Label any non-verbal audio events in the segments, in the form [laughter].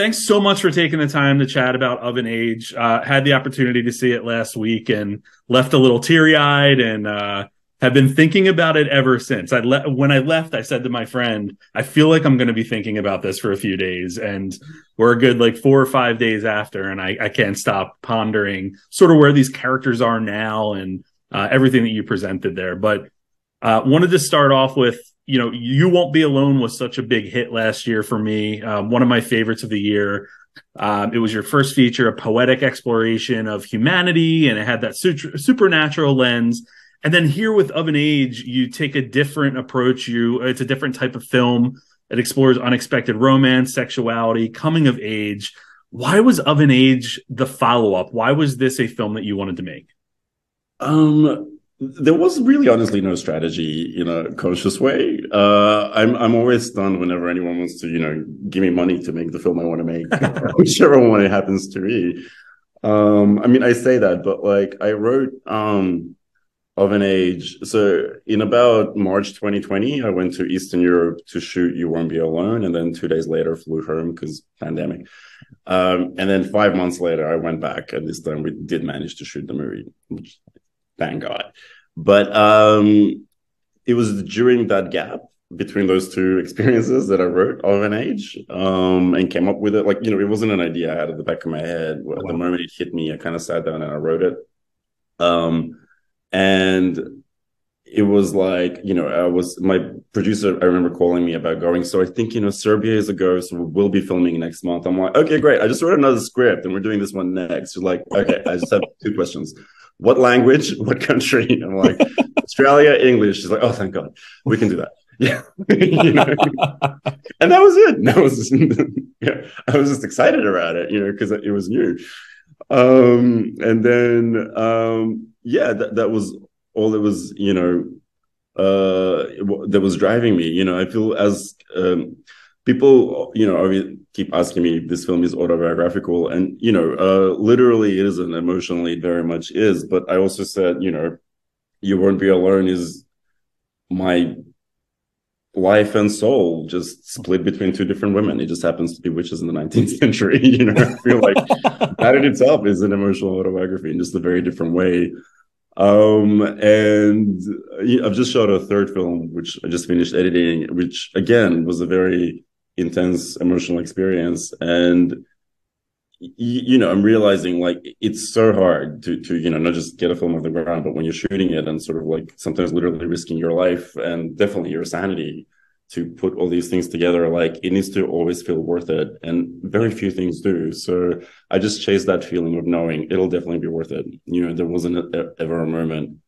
Thanks so much for taking the time to chat about Of an Age. Uh, had the opportunity to see it last week and left a little teary eyed and uh, have been thinking about it ever since. I le- when I left, I said to my friend, I feel like I'm going to be thinking about this for a few days. And we're a good like four or five days after, and I, I can't stop pondering sort of where these characters are now and uh, everything that you presented there. But uh, wanted to start off with you know, You Won't Be Alone was such a big hit last year for me. Um, one of my favorites of the year. Um, it was your first feature, a poetic exploration of humanity, and it had that su- supernatural lens. And then here with Of an Age, you take a different approach. You it's a different type of film. It explores unexpected romance, sexuality, coming of age. Why was Of an Age the follow up? Why was this a film that you wanted to make? Um, there was really honestly no strategy in a conscious way. Uh, I'm I'm always stunned whenever anyone wants to, you know, give me money to make the film I want to make, [laughs] [laughs] whichever one it happens to be. Um, I mean, I say that, but like I wrote um, of an age. So in about March 2020, I went to Eastern Europe to shoot You Won't Be Alone, and then two days later flew home because pandemic. Um, and then five months later, I went back, and this time we did manage to shoot the movie, which thank God. But um, it was during that gap between those two experiences that I wrote of an age um, and came up with it. Like, you know, it wasn't an idea I had at the back of my head. At the moment it hit me, I kind of sat down and I wrote it. Um, and it was like, you know, I was my producer, I remember calling me about going. So I think, you know, Serbia is a go. So we'll be filming next month. I'm like, okay, great. I just wrote another script and we're doing this one next. You're like, okay, I just have two questions what language, [laughs] what country? I'm like, Australia, English. She's like, oh, thank God, we can do that. [laughs] Yeah, [laughs] you know? and that was it. That was yeah. I was just excited about it, you know, because it was new. Um, and then um, yeah, that that was all it was, you know, uh, that was driving me. You know, I feel as um, people, you know, keep asking me if this film is autobiographical, and you know, uh, literally it isn't. Emotionally, it very much is. But I also said, you know, you won't be alone is my life and soul just split between two different women. It just happens to be witches in the 19th [laughs] century. You know, I feel like [laughs] that in itself is an emotional autobiography in just a very different way. Um, and I've just shot a third film, which I just finished editing, which again was a very intense emotional experience. And you know i'm realizing like it's so hard to to you know not just get a film off the ground but when you're shooting it and sort of like sometimes literally risking your life and definitely your sanity to put all these things together like it needs to always feel worth it and very few things do. So i just chase that feeling of knowing it'll definitely be worth it. You know there wasn't a, ever a moment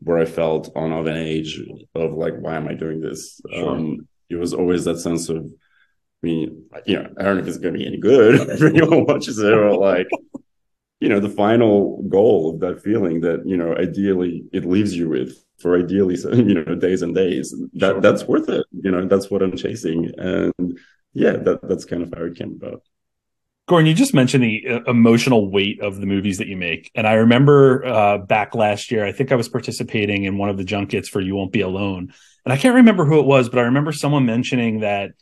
where i felt on of an age of like why am i doing this? Sure. um it was always that sense of I mean, you know, I don't know if it's going to be any good. [laughs] If anyone watches it or like, you know, the final goal of that feeling that, you know, ideally it leaves you with for ideally, [laughs] you know, days and days. That sure. that's worth it. You know, that's what I'm chasing. And yeah, that that's kind of how it came about. Goran, you just mentioned the uh, emotional weight of the movies that you make. And I remember uh, back last year, I think I was participating in one of the junkets for You Won't Be Alone. And I can't remember who it was, but I remember someone mentioning that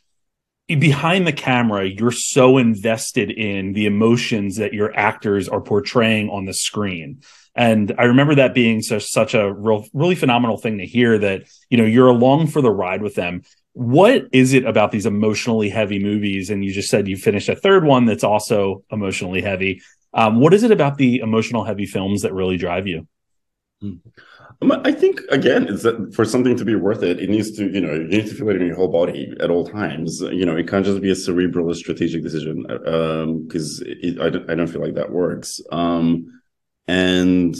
behind the camera, you're so invested in the emotions that your actors are portraying on the screen. And I remember that being such, such a real, really phenomenal thing to hear that, you know, you're along for the ride with them. What is it about these emotionally heavy movies? And you just said you finished a third one that's also emotionally heavy. Um, what is it about the emotional heavy films that really drive you? I think again, it's that for something to be worth it, it needs to, you know, you need to feel it in your whole body at all times. You know, it can't just be a cerebral or strategic decision because um, I, don't, I don't feel like that works. Um, and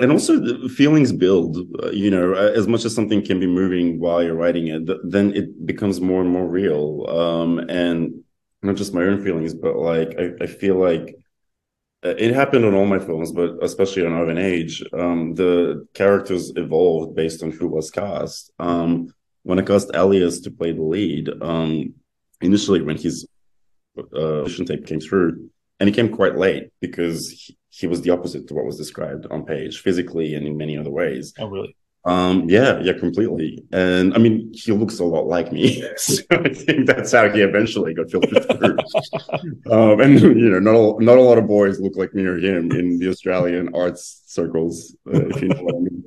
and also the feelings build. Uh, you know, as much as something can be moving while you're writing it, then it becomes more and more real. Um, and not just my own feelings, but like I, I feel like uh, it happened on all my films, but especially on Of Age, um, the characters evolved based on who was cast. Um, when I cast Elias to play the lead, um, initially when his uh, audition tape came through, and he came quite late because he, he, was the opposite to what was described on page, physically and in many other ways. Oh, really? Um, yeah, yeah, completely. And I mean, he looks a lot like me. [laughs] so I think that's how he eventually got filtered through. [laughs] um, and you know, not a, not a lot of boys look like me or him in the Australian arts circles, uh, if you know what I mean.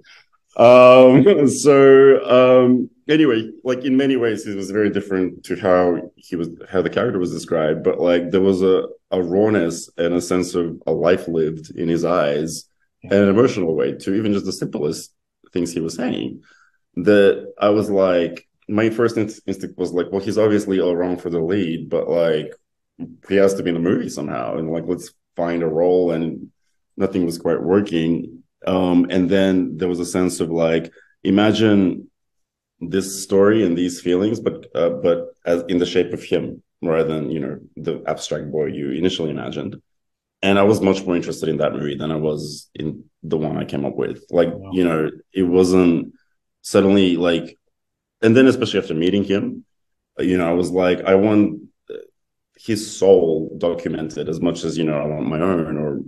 Um, [laughs] so um, anyway, like in many ways, it was very different to how he was, how the character was described. But like there was a a rawness and a sense of a life lived in his eyes, yeah. and an emotional way to even just the simplest things he was saying. That I was like, my first instinct was like, well, he's obviously all wrong for the lead, but like he has to be in the movie somehow, and like let's find a role, and nothing was quite working. Um, and then there was a sense of like, imagine this story and these feelings, but uh, but as in the shape of him rather than you know the abstract boy you initially imagined. And I was much more interested in that movie than I was in the one I came up with. Like wow. you know, it wasn't suddenly like, and then especially after meeting him, you know, I was like, I want his soul documented as much as you know I want my own or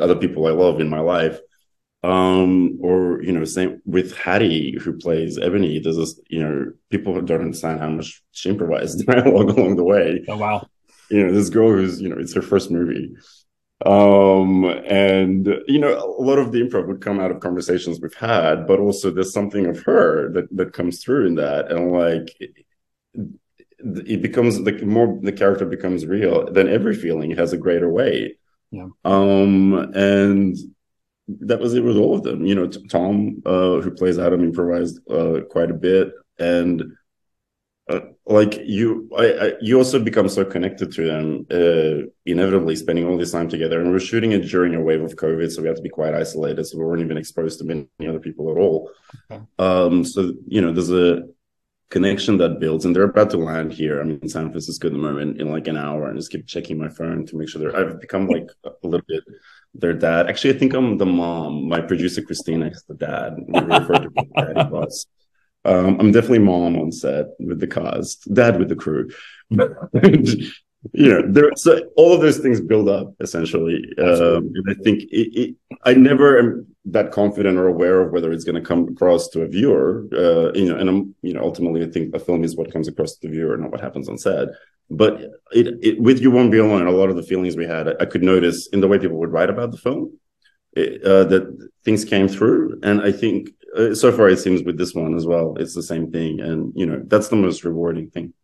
other people I love in my life. Um or you know same with hattie who plays ebony. There's this you know people don't understand how much she improvised [laughs] dialogue along the way. Oh wow. You know this girl who's you know it's her first movie um and you know a lot of the improv would come out of conversations we've had but also there's something of her that that comes through in that. And like it, it becomes the more the character becomes real then every feeling. Has a greater weight. Yeah. Um and that was it with all of them. You know, Tom, uh, who plays Adam, improvised uh, quite a bit, and uh, like you, I, I, you also become so connected to them, uh, inevitably spending all this time together. And we are shooting it during a wave of COVID, so we had to be quite isolated, so we weren't even exposed to many other people at all. Okay. Um, so you know, there's a connection that builds, and they're about to land here. I'm in San Francisco at the moment in like an hour, and just keep checking my phone to make sure they're. I've become like a little bit their dad. Actually, I think I'm the mom. My producer Christina is the dad. We refer to daddy boss. Um, I'm definitely mom on set with the cast, dad with the crew. [laughs] you know, there. So all of those things build up essentially, um, and I think it, it, I never am that confident or aware of whether it's going to come across to a viewer. Uh, you know, and I'm, you know, ultimately, I think a film is what comes across to the viewer, not what happens on set. But it, it, with You Won't Be Alone, a lot of the feelings we had, I could notice in the way people would write about the film uh, that things came through. And I think uh, so far it seems with this one as well, it's the same thing. And, you know, that's the most rewarding thing.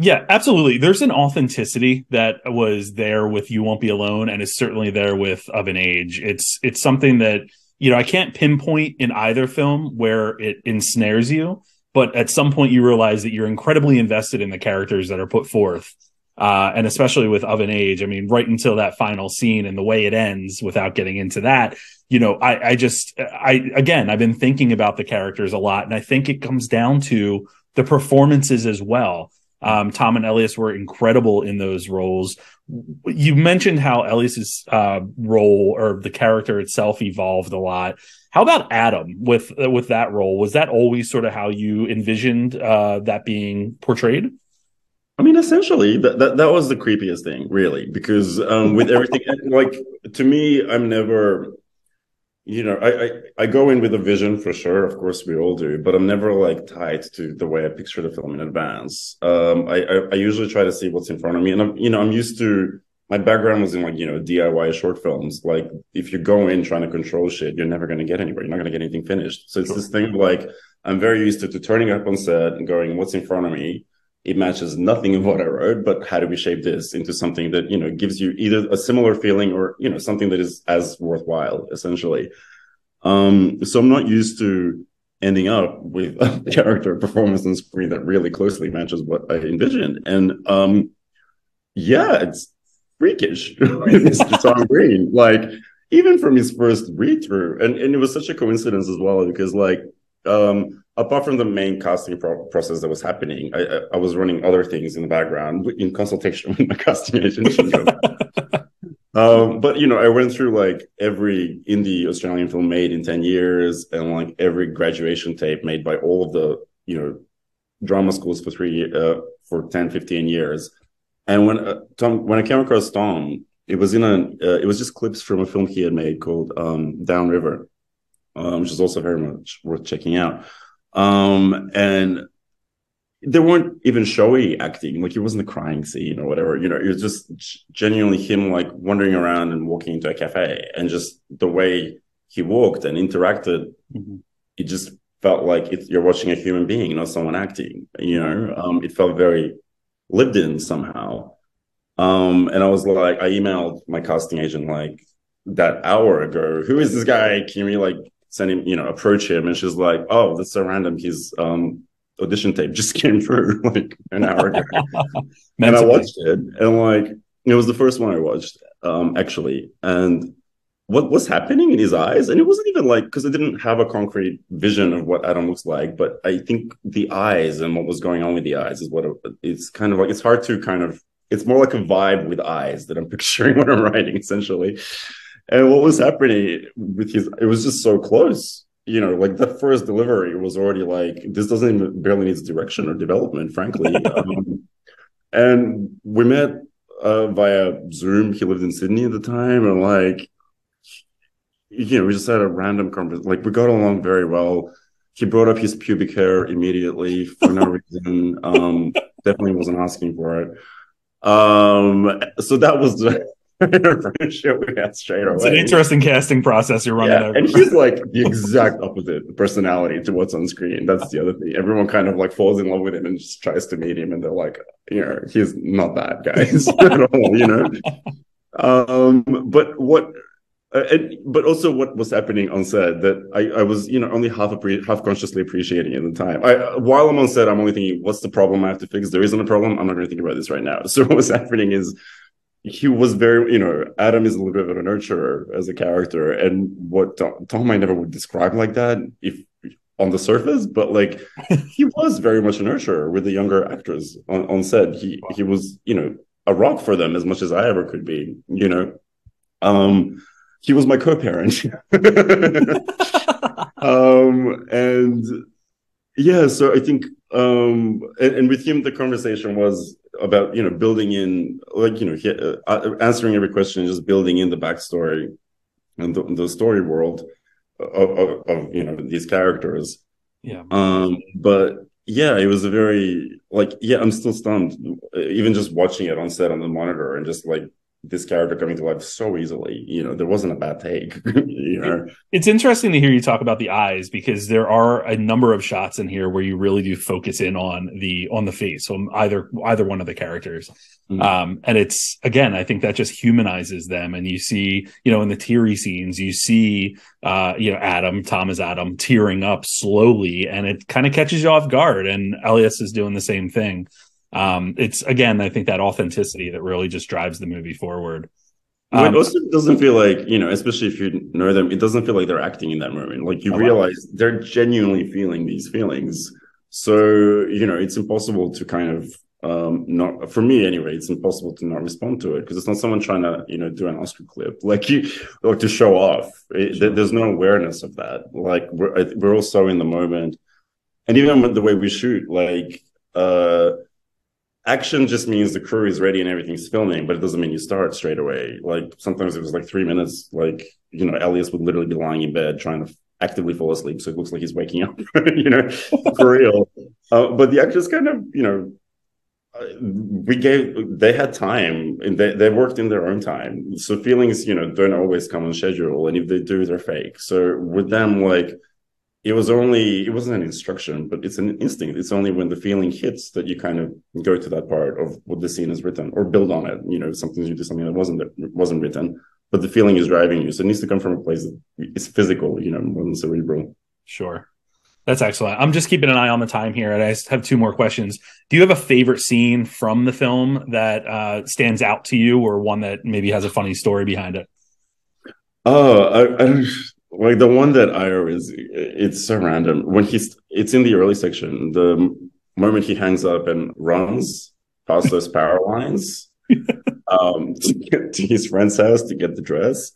Yeah, absolutely. There's an authenticity that was there with You Won't Be Alone and is certainly there with Of an Age. It's it's something that, you know, I can't pinpoint in either film where it ensnares you but at some point you realize that you're incredibly invested in the characters that are put forth uh, and especially with of an age i mean right until that final scene and the way it ends without getting into that you know i i just i again i've been thinking about the characters a lot and i think it comes down to the performances as well um, Tom and Elias were incredible in those roles. You mentioned how Elias's uh, role or the character itself evolved a lot. How about Adam with with that role? Was that always sort of how you envisioned uh, that being portrayed? Essentially, that, that, that was the creepiest thing, really, because um, with everything, like to me, I'm never, you know, I, I, I go in with a vision for sure. Of course, we all do, but I'm never like tied to the way I picture the film in advance. Um, I, I, I usually try to see what's in front of me, and I'm, you know, I'm used to my background was in like you know DIY short films. Like if you go in trying to control shit, you're never going to get anywhere. You're not going to get anything finished. So it's sure. this thing like I'm very used to, to turning up on set and going, "What's in front of me?" It matches nothing of what I wrote, but how do we shape this into something that you know gives you either a similar feeling or you know something that is as worthwhile, essentially. Um, so I'm not used to ending up with a [laughs] character performance on screen that really closely matches what I envisioned, and um, yeah, it's freakish Mr. Tom Green. Like even from his first read through, and, and it was such a coincidence as well because like um apart from the main casting pro- process that was happening, I, I, I, was running other things in the background in consultation [laughs] with my casting agent. [laughs] um, but you know, I went through like every indie Australian film made in 10 years and like every graduation tape made by all of the, you know, drama schools for three, uh, for 10, 15 years. And when uh, Tom, when I came across Tom, it was in a, uh, it was just clips from a film he had made called um, Downriver. um, which is also very much worth checking out. Um, and they weren't even showy acting, like it wasn't a crying scene or whatever. You know, it was just genuinely him like wandering around and walking into a cafe, and just the way he walked and interacted, mm-hmm. it just felt like it, you're watching a human being, not someone acting. You know, um, it felt very lived in somehow. Um, and I was like, I emailed my casting agent like that hour ago. Who is this guy? Can we like send him, you know, approach him? And she's like, Oh, that's so random. His um audition tape just [laughs] came through like an hour ago. [laughs] and I watched it and like it was the first one I watched, um, actually. And what was happening in his eyes, and it wasn't even like because I didn't have a concrete vision of what Adam looks like, but I think the eyes and what was going on with the eyes is what it, it's kind of like it's hard to kind of it's more like a vibe with eyes that I'm [laughs] picturing when I'm writing, essentially. And what was happening with his, it was just so close. You know, like the first delivery was already like, this doesn't even barely needs direction or development, frankly. [laughs] um, and we met uh, via Zoom. He lived in Sydney at the time. And like, you know, we just had a random conversation. Like, we got along very well. He brought up his pubic hair immediately for no [laughs] reason. Um, definitely wasn't asking for it. Um, so that was the [laughs] we had straight away. It's an interesting casting process you're running. Yeah, and he's like the exact opposite personality to what's on screen. That's the other thing. Everyone kind of like falls in love with him and just tries to meet him, and they're like, you know, he's not that guy [laughs] at all, you know. Um, but what uh, and, but also what was happening on set that I, I was you know only half appre- half consciously appreciating at the time. I while I'm on set, I'm only thinking, what's the problem I have to fix? There isn't a problem. I'm not going to think about this right now. [laughs] So what was happening is he was very you know Adam is a little bit of a nurturer as a character, and what Tom, Tom I never would describe like that if on the surface, but like [laughs] he was very much a nurturer with the younger actors on, on set. He he was you know a rock for them as much as I ever could be. You know. Um, he was my co-parent. [laughs] um, and yeah, so I think, um, and, and, with him, the conversation was about, you know, building in, like, you know, uh, uh answering every question, just building in the backstory and the, the story world of, of, of, you know, these characters. Yeah. Um, but yeah, it was a very, like, yeah, I'm still stunned, even just watching it on set on the monitor and just like this character coming to life so easily. You know, there wasn't a bad take. [laughs] you know? It's interesting to hear you talk about the eyes because there are a number of shots in here where you really do focus in on the on the face, so either either one of the characters. Mm-hmm. Um, and it's again, I think that just humanizes them. And you see, you know, in the teary scenes, you see, uh, you know, Adam, Thomas Adam, tearing up slowly, and it kind of catches you off guard. And Elias is doing the same thing um, it's again, I think that authenticity that really just drives the movie forward. Um, it also doesn't feel like you know, especially if you know them, it doesn't feel like they're acting in that moment. Like you oh, realize they're genuinely feeling these feelings. So you know, it's impossible to kind of um not for me anyway it's impossible to not respond to it because it's not someone trying to you know do an oscar clip [laughs] like you or to show off it, sure. there's no awareness of that like we're we're all so in the moment and even with the way we shoot like uh action just means the crew is ready and everything's filming, but it doesn't mean you start straight away. Like sometimes it was like three minutes. Like you know, Elias would literally be lying in bed trying to actively fall asleep, so it looks like he's waking up. [laughs] you know, for real. Uh, but the actors kind of, you know, uh, we gave they had time and they, they worked in their own time. So feelings, you know, don't always come on schedule, and if they do, they're fake. So with them, like it was only it wasn't an instruction but it's an instinct. It's only when the feeling hits that you kind of go to that part of what the scene is written or build on it. You know sometimes you do something that wasn't wasn't written but the feeling is driving you. So it needs to come from a place that is physical you know more than cerebral. Sure. That's excellent. I'm just keeping an eye on the time here and i have two more questions. Do you have a favorite scene from the film that uh, stands out to you or one that maybe has a funny story behind it? Oh I, I like the one that I always it's so random. When he's it's in the early section the moment he hangs up and runs past those power lines [laughs] um to get to his friend's house to get the dress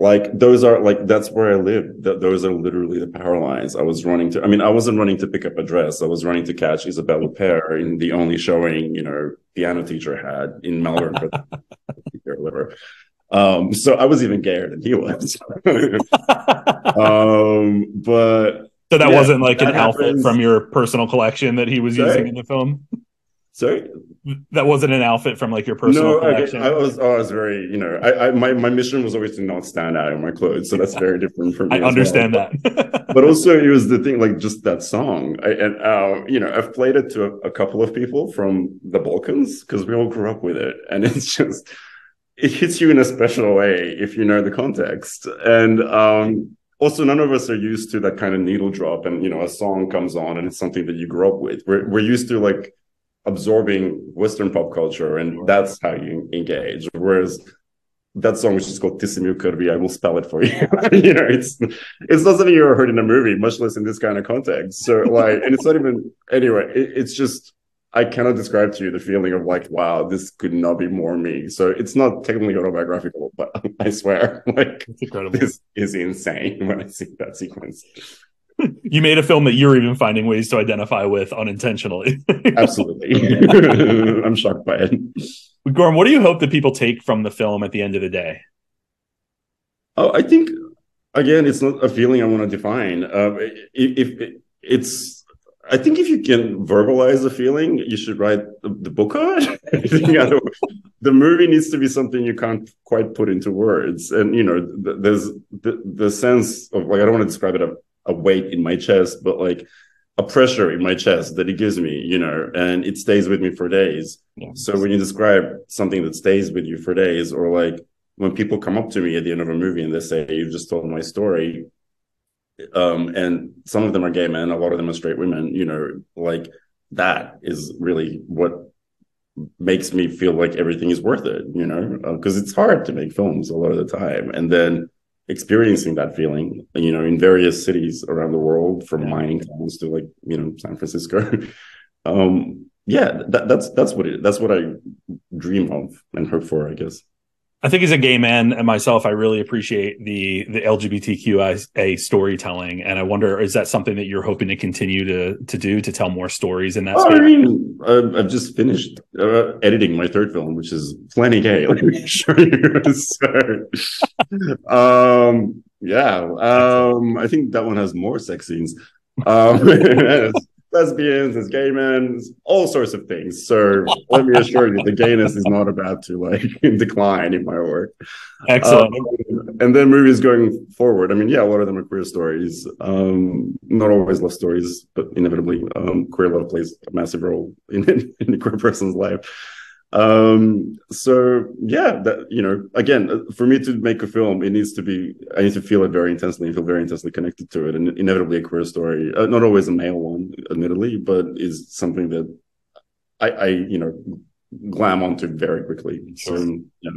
like those are like that's where I live. That those are literally the power lines. I was running to I mean I wasn't running to pick up a dress. I was running to catch Isabelle Huppert in the only showing you know piano teacher had in Melbourne. For [laughs] or whatever Um, so I was even gayer than he was. [laughs] um, but so that yeah, wasn't like an that outfit from your personal collection that he was Sorry? using in the film. sorry, That wasn't an outfit from like your personal collection. no, collection. I was, I was very, you know, I, I, my, my mission was always to not stand out in my clothes, so that's very different from me. I as well. understand that. [laughs] but also it was the thing like just that song I, and uh, you know i've played it to a, a couple of people from the balkans because we all grew up with it and it's just it hits you in a special way if you know the context and um, also none of us are used to that kind of needle drop and you know a song comes on and it's something that you grew up with we're, we're used to like absorbing western pop culture and that's how you engage whereas that song which is called Ti si mi u krvi. I will spell it for you. [laughs] you know, it's it's not something you ever heard in a movie, much less in this kind of context. So like, and it's not even anyway. It, it's just I cannot describe to you the feeling of like, wow, this could not be more me. So it's not technically autobiographical, but [laughs] I swear, [laughs] like, this is insane [laughs] when I see that sequence. You made a film that you're even finding ways to identify with unintentionally. Absolutely, I'm shocked by it. Goran, what do you hope that people take from the film at the end of the day? Oh, I think again, it's not a feeling I want to define. Uh, if, if it's, I think if you can verbalize a feeling, you should write the, the book on it. [laughs] I think other- the movie needs to be something you can't quite put into words. And you know, th- there's the, the sense of like I don't want to describe it a, a weight in my chest, but like a pressure in my chest that it gives me, you know, and it stays with me for days. Yeah. So when you describe something that stays with you for days, or like when people come up to me at the end of a movie and they say, "You just told my story," um, and some of them are gay men, a lot of them are straight women, you know, like that is really what makes me feel like everything is worth it, you know, because it's hard to make films a lot of the time, and then experiencing that feeling, you know, in various cities around the world, from mining towns to like you know San Francisco. [laughs] um, yeah, that, that's that's what it. That's what I dream of and hope for, I guess. I think as a gay man and myself, I really appreciate the the LGBTQIA storytelling, and I wonder is that something that you're hoping to continue to to do to tell more stories in that Oh, I mean, I've just finished uh, editing my third film, which is plenty gay. Let me assure you. [laughs] um, yeah, um, I think that one has more sex scenes. Um, [laughs] lesbians, there's gay men, all sorts of things. So let me assure you, the gayness is not about to like [laughs] decline in my work. Excellent. Um, and then movies going forward. I mean, yeah, a lot of them are queer stories. Um, not always love stories, but inevitably, um, queer love plays a massive role in, [laughs] in a queer person's life. Um, so yeah, that you know, again, uh, for me to make a film, it needs to be. I need to feel it very intensely and feel very intensely connected to it, and inevitably a queer story. Uh, not always a male one, admittedly, but is something that I, I you know, glam onto very quickly. So yeah.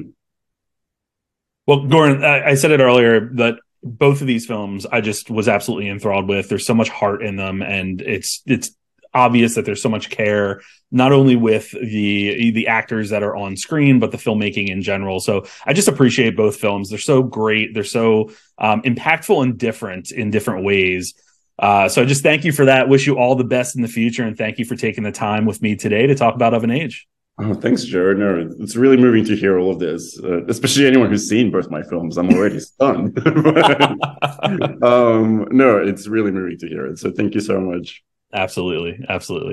Well, Goran, I, I said it earlier that both of these films I just was absolutely enthralled with. There's so much heart in them, and it's it's obvious that there's so much care not only with the the actors that are on screen but the filmmaking in general so i just appreciate both films they're so great they're so um, impactful and different in different ways uh, so i just thank you for that wish you all the best in the future and thank you for taking the time with me today to talk about of an age Oh, thanks, Jared. No, it's really moving to hear all of this, uh, especially anyone who's seen both my films. I'm already [laughs] stunned. [laughs] um, no, it's really moving to hear it. So thank you so much. Absolutely. Absolutely